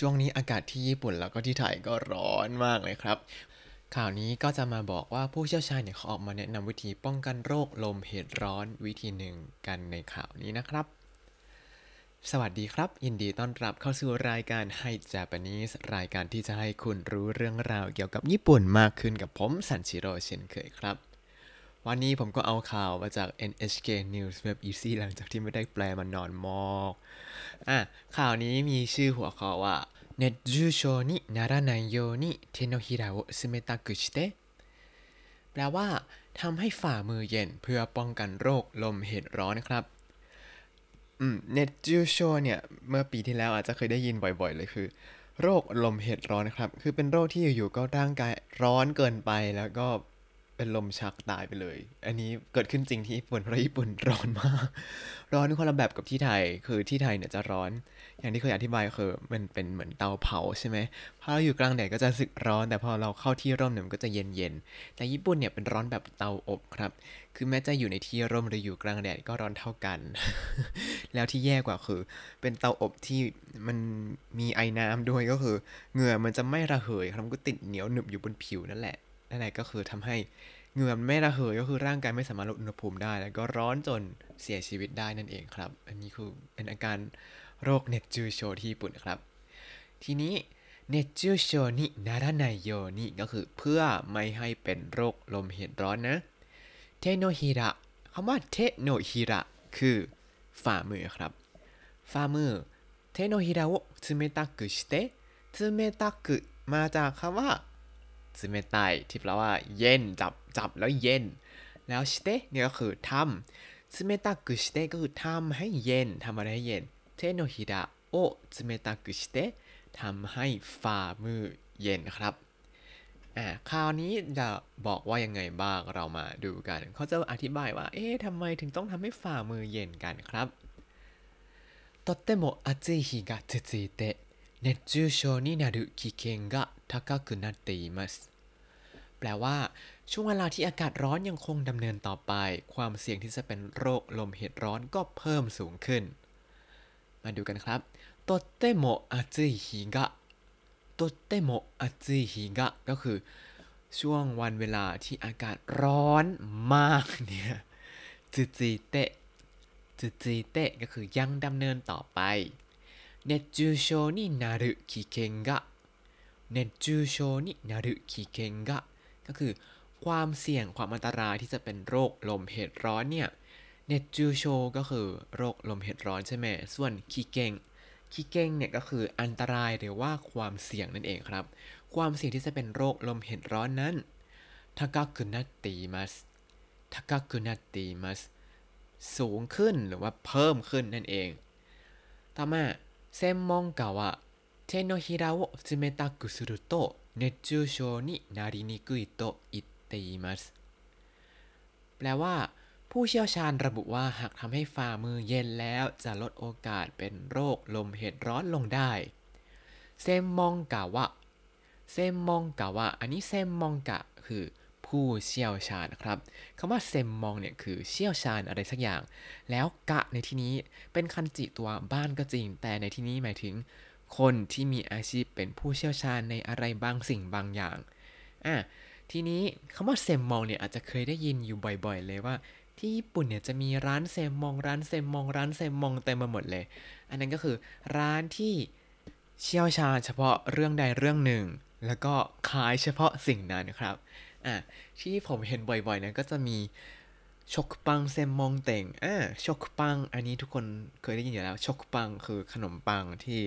ช่วงนี้อากาศที่ญี่ปุ่นแล้วก็ที่ไทยก็ร้อนมากเลยครับ ข่าวนี้ก็จะมาบอกว่าผู้เชี่ยวชาญเนี่ยเขาออกมาแนะนำวิธีป้องกันโรคลมเหตุร้อนวิธีหนึ่งกันในข่าวนี้นะครับ สวัสดีครับ ยินดีต้อนรับเข้าสู่รายการให้ Japanese รายการที่จะให้คุณรู้เรื่องราวเกี่ยวกับญี่ปุ่นมากขึ้นกับผมสันชิโร่เช่นเคยครับ วันนี้ผมก็เอาข่าวมาจาก NHK News Web Easy หลังจากที่ไม่ได้แปลมานอนมอกอ่ะข่าวนี้มีชื่อหัวข้อว่า熱中症にならないように手のひらを冷たくしてแปลว่าทำให้ฝ่ามือเย็นเพื่อป้องกันโรคลมเหตุร้อนนะครับ อืมเนจูโชเนี่ย เมื่อปีที่แล้วอาจจะเคยได้ยินบ่อยๆ เลยคือ โรคลมเหตุร้อนนะครับ คือเป็นโรคที่อยู่ๆก็ร่างกายร้อนเกินไปแล้วก็ เป็นลมชักตายไปเลย อันนี้เกิดขึ้นจริงที่ญี่ปุ่นเพราะญี่ปุ่นร้อนมาก ร้อนคนละแบบกับที่ไทย คือที่ไทยเนี่ยจะร้อน อย่างที่เคยอธิบายคือมันเป็นเหมือนเตาเผาใช่ไหมพอเราอยู่กลางแดดก็จะรึกร้อน แต่พอเราเข้าที่ร่มเนี่ยมันก็จะเย็นๆแต่ญี่ปุ่นเนี่ยเป็นร้อนแบบเตาอบครับ คือแม้จะอยู่ในที่ร่มหรืออยู่กลางแดดก็ร้อนเท่ากัน แล้วที่แย่กว่าคือ เป็นเตาอบที่มันมีไอ้น้ำด้วยก็คือเหงื่อมันจะไม่ระเหยครับก็ติดเหนียวหนึบอยู่บนผิวนั่นแหละ นั่นแหละก็คือทำให้เหงื่อไม่ระเหยก็คือร่างกายไม่สามารถลดอุณหภูมิได้ แล้วก็ร้อนจนเสียชีวิตได้นั่นเองครับ อันนี้คือเป็นอาการโรคเนจูโชที่ญี่ปุ่นครับ ทีนี้เนจูโชนินาราไนโยนี่ก็คือเพื่อไม่ให้เป็นโรคลมเห็นร้อนนะเทโนฮิระคำว่าเทโนฮิระคือฝ่ามือครับ ฝ่ามือเทโนฮิระโอซึเมตะกุชิเตซึเมตะกมาจากคำว่า つめたいที่แปลว่าเย็นจับจับแล้วเย็น แล้วしてเนี่ยก็คือทำつめたくしてก็คือทำให้เย็นทำอะไรให้เย็นเทโนฮิระโอつめたくしてทำให้ฝ่ามือเย็นครับ อ่าคราวนี้จะบอกว่ายังไงบ้างเรามาดูกัน เขาจะอธิบายว่า เอ๊ะทำไมถึงต้องทำให้ฝ่ามือเย็นกันครับとっても暑い日が続いて熱中症になる危険が 高くなっていますแปลว่า ช่วงเวลาที่อากาศร้อนยังคงดำเนินต่อไป ความเสี่ยงที่จะเป็นโรคลมเหตุร้อนก็เพิ่มสูงขึ้น มาดูกันครับとっても暑い日がとっても暑い日がก็คือ ช่วงวันเวลาที่อากาศร้อนมากเนี่ยจุจิเตะจุจิเตะก็คือยังดำเนินต่อไป熱中症になる危険が 熱中症になる危険がก็คือ ความเสี่ยงความอันตรายที่จะเป็นโรคลมเหตุร้อนเนี่ยเนจูโชก็คือโรคลมเหตุร้อนใช่ไหมส่วนคีเกง คิเก้งเนี่ยก็คืออันตรายหรือว่าความเสี่ยงนั่นเองครับ ความเสี่ยงที่จะเป็นโรคลมเห็ดร้อนนั้นทากากุนัตติมัสทากากุนัตติมัสสูงขึ้นหรือว่าเพิ่มขึ้นนั่นเอง ต่อมาเซมมองกาวะ เทโนฮิระโอซึเมตะกุสุรุโตเนจูโชนินารินิกุอิโตอิเตอิมัสแปลว่า ผู้เชี่ยวชาญระบุว่าหากทำให้ฝ่ามือเย็นแล้วจะลดโอกาสเป็นโรคลมเหตุร้อนลงได้ 専門家は 専門家は อันนี้専門家 คือผู้เชี่ยวชาญนะครับคำว่า 専門 เนี่ยคือเชี่ยวชาญอะไรสักอย่าง แล้วกะในที่นี้เป็นคันจิตัวบ้านก็จริง แต่ในที่นี้หมายถึง คนที่มีอาชีพเป็นผู้เชี่ยวชาญในอะไรบางสิ่งบางอย่างอะทีนี้คำว่า 専門 เนี่ยอาจจะเคยได้ยินอยู่บ่อยๆ เลยว่า ที่ญี่ปุ่นเนี่ยจะมีร้าน 専門 ร้าน 専門 ร้าน 専門 เต็มไปหมดเลย อันนั้นก็คือร้านที่เชี่ยวชาญเฉพาะเรื่องใดเรื่องหนึ่ง แล้วก็ขายเฉพาะสิ่งนั้นครับอะที่ผมเห็นบ่อยๆนะก็จะมีชกปังเซมมองเต่งอ่าชกปัง อันนี้ทุกคนเคยได้ยินอยู่แล้ว ชกปังคือขนมปังที่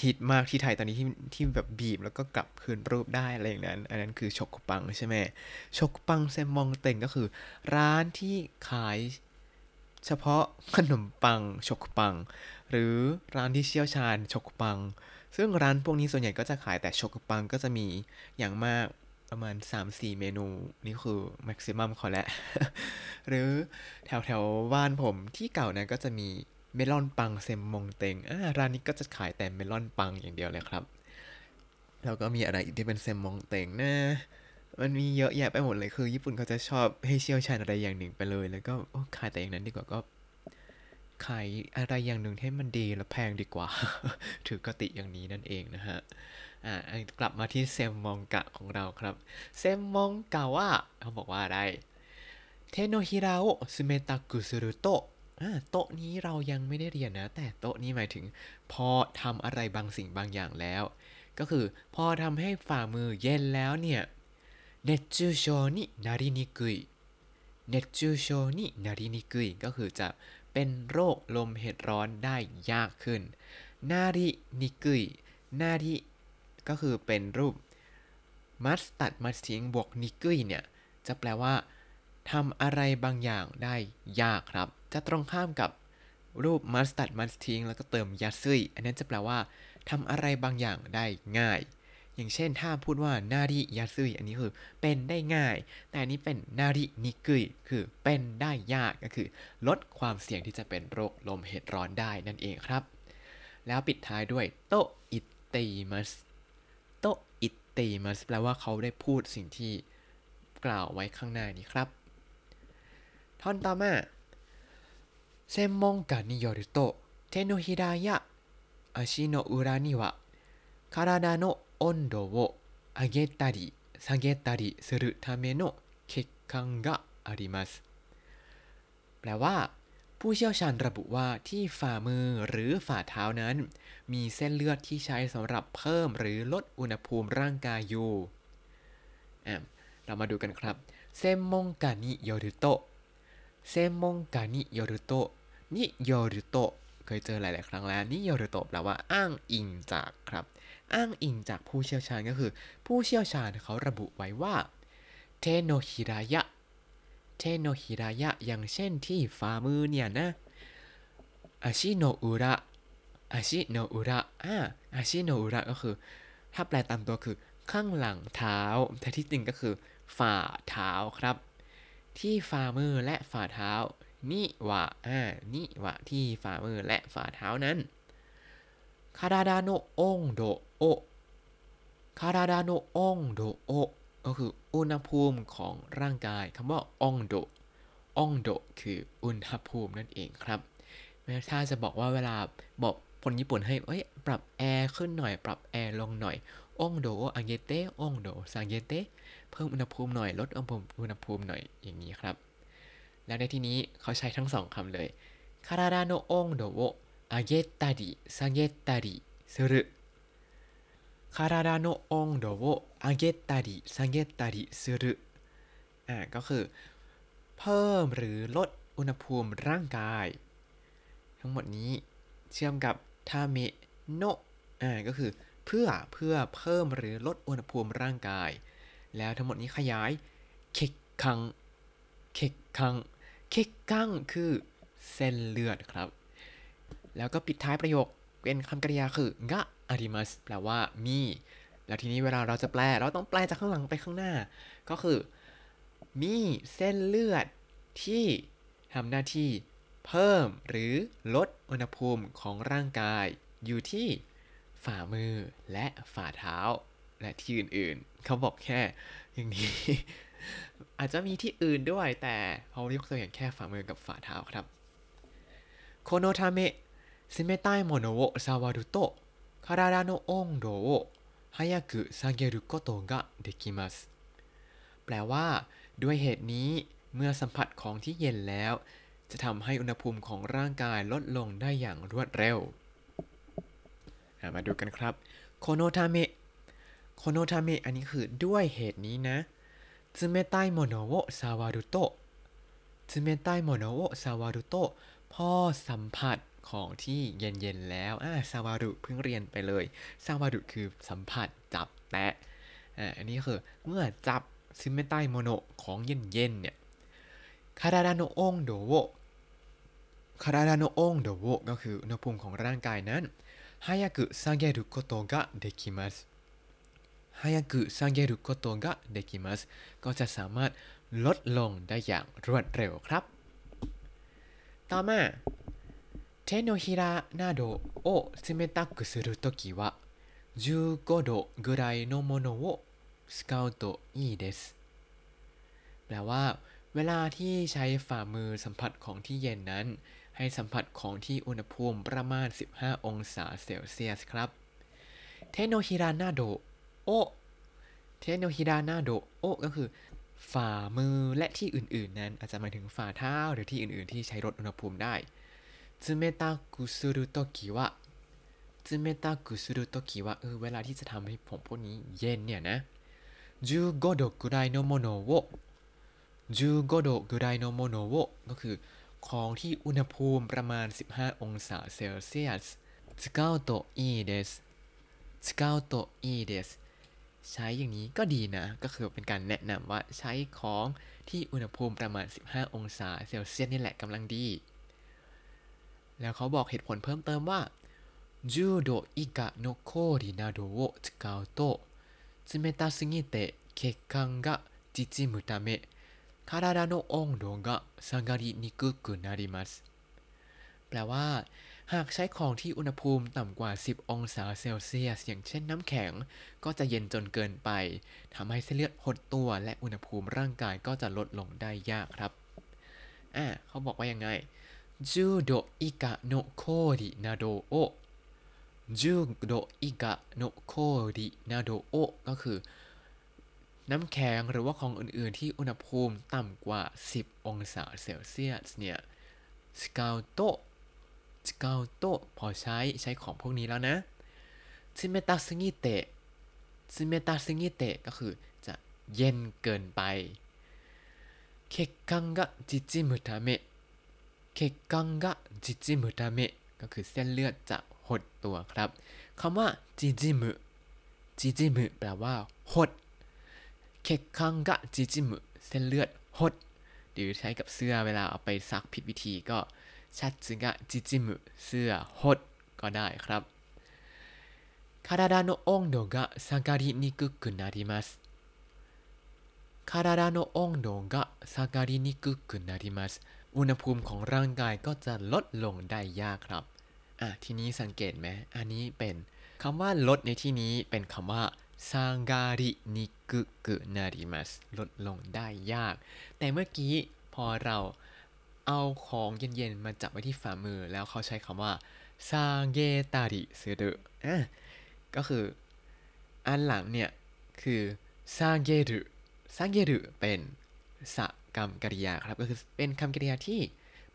ฮิตมากที่ไทยตอนนี้ที่ที่แบบบีบแล้วก็กลับคืนรูปได้อะไรอย่างนั้น อันนั้นคือชกปังใช่ไหมชกปังเซมมองเต่งก็คือ ร้านที่ขายเฉพาะขนมปังชกปัง หรือร้านที่เชี่ยวชาญชกปัง ซึ่งร้านพวกนี้ส่วนใหญ่ก็จะขายแต่ชกปังก็จะมีอย่างมากประมาณ 3-4 เมนู นี่คือแม็กซิมัมเขาแหละ หรือแถวแถวบ้านผมที่เก่านะก็จะมี เมลอนปังเซมมงเตงอ่าร้านนี้ก็จะขายแต่เมลอนปังอย่างเดียวเลยครับ แล้วก็มีอะไรอีกที่เป็นเซมมงเตงนะ มันมีเยอะแยะไปหมดเลยคือ ญี่ปุ่นเขาจะชอบให้เชี่ยวชาญอะไรอย่างหนึ่งไปเลย แล้วก็ขายแต่อย่างนั้นดีกว่าก็ขายอะไรอย่างหนึ่งให้มันดีและแพงดีกว่า ถือกติอย่างนี้นั่นเองนะฮะ อ่ากลับมาที่เซมมองกะของเราครับ เซมมองกะว่าเขาบอกว่าอะไร เทโนฮิราโอซึเมตะกุสุรุโตะ โต๊ะนี้เรายังไม่ได้เรียนนะ แต่โต๊ะนี้หมายถึง พอทำอะไรบางสิ่งบางอย่างแล้ว ก็คือพอทำให้ฝ่ามือเย็นแล้วเนี่ยเนจูโชนินารินิกุยเนจูโชนินารินิกุยก็คือจะเป็นโรคลมเห็ดร้อนได้ยากขึ้น นารินิกุยนาริก็คือเป็นรูปมัสตัดมัสทิ้งบวกนิกุยเนี่ย จะแปลว่าทำอะไรบางอย่างได้ยากครับ จะตรงข้ามกับรูปมัสตัดมัสทิ้งแล้วก็เติมยาซึยอันนั้นจะแปลว่าทำอะไรบางอย่างได้ง่าย อย่างเช่นถ้าพูดว่านาริยาซึยอันนี้คือเป็นได้ง่าย แต่อันนี้เป็นนารินิกุยคือเป็นได้ยากก็คือ ลดความเสี่ยงที่จะเป็นโรคลมเห็ดร้อนได้นั่นเองครับ แล้วปิดท้ายด้วยโตอิเตมัสโตอิเตมัสแปลว่าเขาได้พูดสิ่งที่กล่าวไว้ข้างหน้านี้ครับ ท่อนต่อมา 専門家によると手のひらや足の裏には体の温度を上げたり下げたりするための血管があります แปลว่า ผู้เชี่ยวชาญระบุว่าที่ฝ่ามือหรือฝ่าเท้านั้น มีเส้นเลือดที่ใช้สำหรับเพิ่มหรือลดอุณหภูมิร่างกายอยู่อ่ะเรามาดูกันครับเซมมงกานิโยรุโตะ เซมมงกานิโยรุโตะนิโยรุโตะเคยเจอหลาย ๆ ครั้งแล้วนิโยรุโตะแปลว่าอ้างอิงจากครับ อ้างอิงจากผู้เชี่ยวชาญก็คือ ผู้เชี่ยวชาญเขาระบุไว้ว่าเทโนฮิรายะเทโนฮิรายะอย่างเช่นที่ฝ่ามือเนี่ยนะอาชิโนอุระอาชิโนอุระอ่าอาชิโนอุระก็คือ ถ้าแปลตามตัวคือข้างหลังเท้า แต่ที่จริงก็คือฝ่าเท้าครับ ที่ฝ่ามือและฝ่าเท้า นิวะอ่านิวะที่ฝ่ามือและฝ่าเท้านั้นคาราดาโนองโดโอคาราดาโนองโดโอก็คืออุณหภูมิของร่างกายคำว่าองโดองโดคืออุณหภูมินั่นเองครับแม้ถ้าจะบอกว่าเวลาบอกคนญี่ปุ่นให้เอ้ยปรับแอร์ขึ้นหน่อย ปรับแอร์ลงหน่อย องโดอังเยเตองโดสังเยเตเพิ่มอุณหภูมิหน่อย ลดอุณหภูมิหน่อยอย่างนี้ครับ แล้วในที่นี้เขาใช้ทั้งสองคำเลยคาราดาโนองโดโออังเยตตาดิสังเยตตาดิสุรุคาราดาโนองโดโออังเยตตาดิสังเยตตาดิสุรุอ่าก็คือ เพิ่มหรือลดอุณหภูมิร่างกาย ทั้งหมดนี้เชื่อมกับทาเมโนอ่าก็คือ เพื่อเพื่อเพิ่มหรือลดอุณหภูมิร่างกาย แล้วทั้งหมดนี้ขยายเคกคังเคกคังเคกคังคือเส้นเลือดครับ แล้วก็ปิดท้ายประโยคเป็นคำกริยาคือกะอาริมัสแปลว่ามี แล้วทีนี้เวลาเราจะแปล เราต้องแปลจากข้างหลังไปข้างหน้า ก็คือ มีเส้นเลือดที่ทำหน้าที่เพิ่มหรือลดอุณหภูมิของร่างกายอยู่ที่ ฝ่ามือและฝ่าเท้าและที่อื่นๆ เขาบอกแค่อย่างนี้ อาจจะมีที่อื่นด้วยแต่เขายกตัวอย่างแค่ฝ่ามือกับฝ่าเท้าครับこのため冷たいものを触ると体の温度を早く下げることができます แปลว่า ด้วยเหตุนี้เมื่อสัมผัสของที่เย็นแล้ว จะทำให้อุณหภูมิของร่างกายลดลงได้อย่างรวดเร็ว มาดูกันครับこのため このため อันนี้คือด้วยเหตุนี้นะซึเมตายโมโนโวซาวารุโตซึเมตายโมโนโวซาวารุโตพ่อสัมผัสของที่เย็นๆแล้วอ่าซาวารุเพิ่งเรียนไปเลยซาวารุคือสัมผัสจับแตะอันนี้คือเมื่อจับซึเมตายโมโนของเย็นๆเนี่ยคาราดานโอองโดโวคาราดานโอองโดโวก็คืออุณหภูมิของร่างกายนั้น ฮายากุซาเกรุโกโตกะเดคิมัสฮายากุซาเกรุโกโตกะเดคิมัสก็จะสามารถลดลงได้อย่างรวดเร็วครับ ต่อมา 手のひらなどを冷たくするときは15度ぐらいのものを使うといいですแปลว่า เวลาที่ใช้ฝ่ามือสัมผัสของที่เย็นนั้น ให้สัมผัสของที่อุณหภูมิประมาณ 15 องศาเซลเซียสครับ เทโนฮิรานาโดโอเทโนฮิรานาโดโอก็คือ ฝ่ามือและที่อื่นๆ นั้นอาจจะหมายถึงฝ่าเท้าหรือที่อื่นๆ ที่ใช้ลดอุณหภูมิได้冷たくするときは冷たくするときは เออเวลาที่จะทำให้ผมพวกนี้เย็นเนี่ยนะ15度ぐらいのものを15度ぐらいのものを ก็คือ ของที่อุณหภูมิประมาณ 15 องศาเซลเซียส使うといいです使うといいですใช้อย่างนี้ก็ดีนะ ก็คือเป็นการแนะนำว่าใช้ของที่อุณหภูมิประมาณ 15 องศาเซลเซียสนี่แหละกำลังดี แล้วเขาบอกเหตุผลเพิ่มเติมว่า10度以下の氷などを使うと冷たすぎて血管が縮むため 体の温度が下がりにくくなりますแปลว่า หากใช้ของที่อุณหภูมิต่ำกว่า 10 องศาเซลเซียส อย่างเช่นน้ำแข็ง ก็จะเย็นจนเกินไป ทำให้เส้นเลือดหดตัว และอุณหภูมิร่างกายก็จะลดลงได้ยากครับ อ่า เขาบอกว่ายังไง10度以下の氷などを10度以下の氷などをก็คือ น้ำแข็งหรือว่าของอื่นๆ ที่อุณหภูมิต่ำกว่า 10 องศาเซลเซียสเนี่ยสกาวโตสกาวโตพอใช้ใช้ของพวกนี้แล้วนะซิเมตาซึงิเตะซิเมตาซึงิเตะก็คือจะเย็นเกินไปเคกังกะจิจิมุตาเมะเคกังกะจิจิมุตาเมะก็คือเส้นเลือดจะหดตัวครับคำว่าจิจิมุจิจิมุแปลว่าหด เคคังกะจิจิมุเส้นเลือดหด หรือใช้กับเสื้อเวลาเอาไปซักผิดวิธีก็ชัดซึงะจิจิมุเสื้อหดก็ได้ครับคาราดาโนอองโดกะซังการินิกุกุนาริมัสคาราดาโนองโดกะซังการินิกุกุนาริมัสอุณหภูมิของร่างกายก็จะลดลงได้ยากครับ อะ ทีนี้สังเกตไหม อันนี้เป็นคำว่าลดในที่นี้เป็นคำว่า ซางารินิกุกุนาริมัสลดลงได้ยาก แต่เมื่อกี้พอเราเอาของเย็นๆ มาจับไว้ที่ฝ่ามือแล้วเขาใช้คำว่าซาเกตาริซึรุอะก็คือ อันหลังเนี่ย คือซาเกรุซาเกรุเป็นสกรรมกริยาครับ ก็คือเป็นคำกริยาที่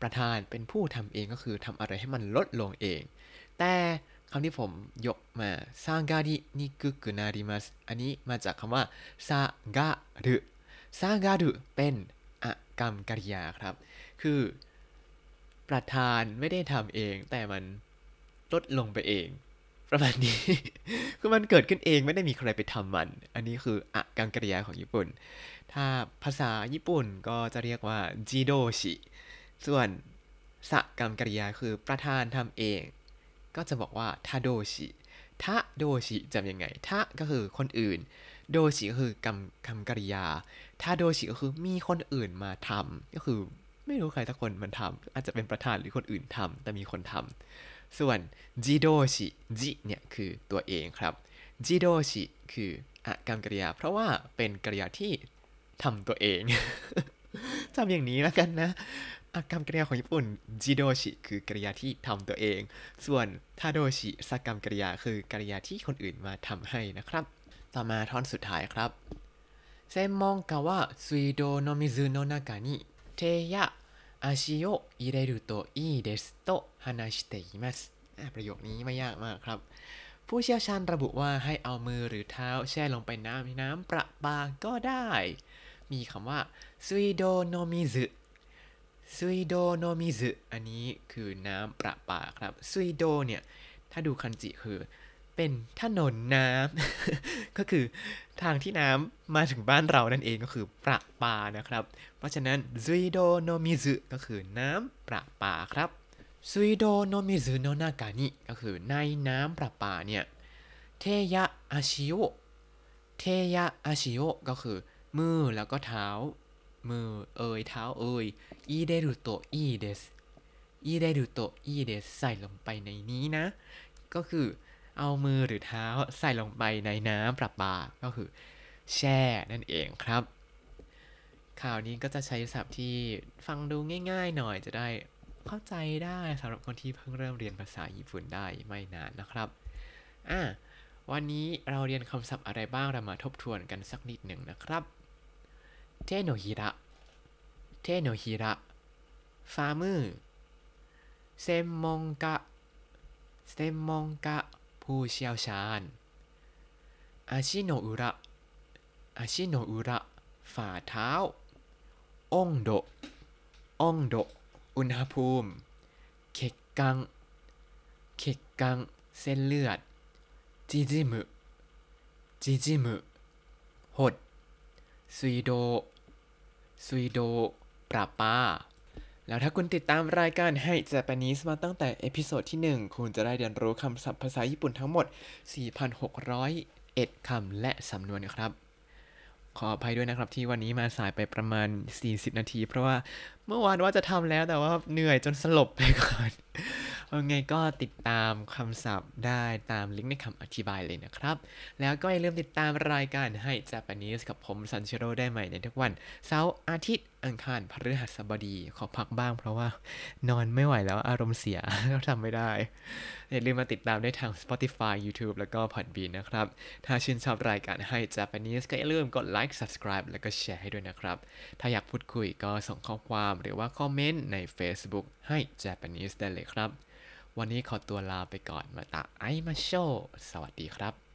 ประธานเป็นผู้ทำเองก็คือทำอะไรให้มันลดลงเอง แต่ คำที่ผมยกมาซางารินิกุกุนาริมัสอันนี้มาจากคำว่าซาการุซาการุเป็นอกรรมกริยาครับ คือประธานไม่ได้ทำเอง แต่มันลดลงไปเอง ประมาณนี้ คือมันเกิดขึ้นเองไม่ได้มีใครไปทำมัน อันนี้คืออกรรมกริยาของญี่ปุ่น ถ้าภาษาญี่ปุ่นก็จะเรียกว่าจิโดชิ ส่วนสกรรมกริยาคือประธานทำเอง ก็จะบอกว่าทาโดชิทาโดชิจำยังไงทาก็คือคนอื่น โดชิก็คือกรรมคำกริยาทาโดชิก็คือมีคนอื่นมาทำก็คือไม่รู้ใครสักคนมันทำอาจจะเป็นประธานหรือคนอื่นทำแต่มีคนทำส่วนจิโดชิจิเนี่ยคือตัวเองครับ自動詞 คืออกรรมกริยา เพราะว่าเป็นกริยาที่ทำตัวเอง จำอย่างนี้แล้วกันนะ กรรมกริยาของญี่ปุ่น自動詞 คือกริยาที่ทำตัวเอง ส่วน他動詞 สกรรมกริยาคือกริยาที่คนอื่นมาทำให้นะครับ ต่อมาท่อนสุดท้ายครับ専門家は水道の水の中に手や足を入れるといいですとฮานาชิเตอิมัสประโยคนี้ไม่ยากมากครับ ผู้เชี่ยวชาญระบุว่าให้เอามือหรือเท้าแช่ลงไปน้ำในน้ำประปาก็ได้ มีคำว่าซุยโดโนมิซุ ซุยโดโนมิซุอันนี้คือน้ำประปาครับซุยโดเนี่ย ถ้าดูคันจิคือ เป็นถนนน้ำ ก็คือทางที่น้ำมาถึงบ้านเรานั่นเองก็คือประปานะครับ เพราะฉะนั้นซุยโดโนมิซุก็คือน้ำประปาครับซุยโดโนมิซุโนนากานิก็คือในน้ำประปาเนี่ยเทยะอาชิโอเทยะอาชิโอก็คือมือแล้วก็เท้า มือเอ่ยเท้าเอ่ยอีเดรุโตอีเดสอีเดรุโตอีเดสใส่ลงไปในนี้นะ ก็คือเอามือหรือเท้าใส่ลงไปในน้ำประปา ก็คือ แช่นั่นเองครับ ข่าวนี้ก็จะใช้ศัพท์ที่ฟังดูง่าย ๆ หน่อยจะได้เข้าใจได้สำหรับคนที่เพิ่งเริ่มเรียนภาษาญี่ปุ่นได้ไม่นานนะครับอะวันนี้เราเรียนคำศัพท์อะไรบ้างเรามาทบทวนกันสักนิดหนึ่งนะครับ เทโนฮิระ เทโนฮิระ ฟามือเซมมงกะ เซมมงกะ ผู้เชี่ยวชาญ อาชิโนอุระ อาชิโนอุระ ฝ่าเท้า องโด องโด อุณหภูมิ เขกกัง เขกกัง เส้นเลือด จิจิมุ จิจิมุ หด ซุยโดซุยโดปราปาแล้วถ้าคุณติดตามรายการให้ Japanese มาตั้งแต่เอพิโซดที่ 1 คุณจะได้เรียนรู้คำศัพท์ภาษาญี่ปุ่นทั้งหมด 4,601 คำและสำนวนครับ ขออภัยด้วยนะครับที่วันนี้มาสายไปประมาณ 40 นาที เพราะว่าเมื่อวานว่าจะทำแล้วแต่ว่าเหนื่อยจนสลบไปก่อน เอาไงก็ติดตามคำศัพท์ได้ตามลิงก์ในคำอธิบายเลยนะครับ แล้วก็อย่าลืมติดตามรายการให้ Japanese กับผมซันเชโรได้ใหม่ในทุกวันเสาร์อาทิตย์อังคารพฤหัสบดีขอพักบ้างเพราะว่านอนไม่ไหวแล้วอารมณ์เสียก็ทำไม่ได้ อย่าลืมมาติดตามได้ทาง Spotify YouTube แล้วก็ Podbean นะครับ ถ้าชื่นชอบรายการให้ Japanese ก็อย่าลืมกดไลค์ Subscribe แล้วก็แชร์ให้ด้วยนะครับ ถ้าอยากพูดคุยก็ส่งข้อความหรือว่าคอมเมนต์ใน Facebook ให้ Japanese ได้เลยครับ วันนี้ขอตัวลาไปก่อนมาตาไอมาโช สวัสดีครับ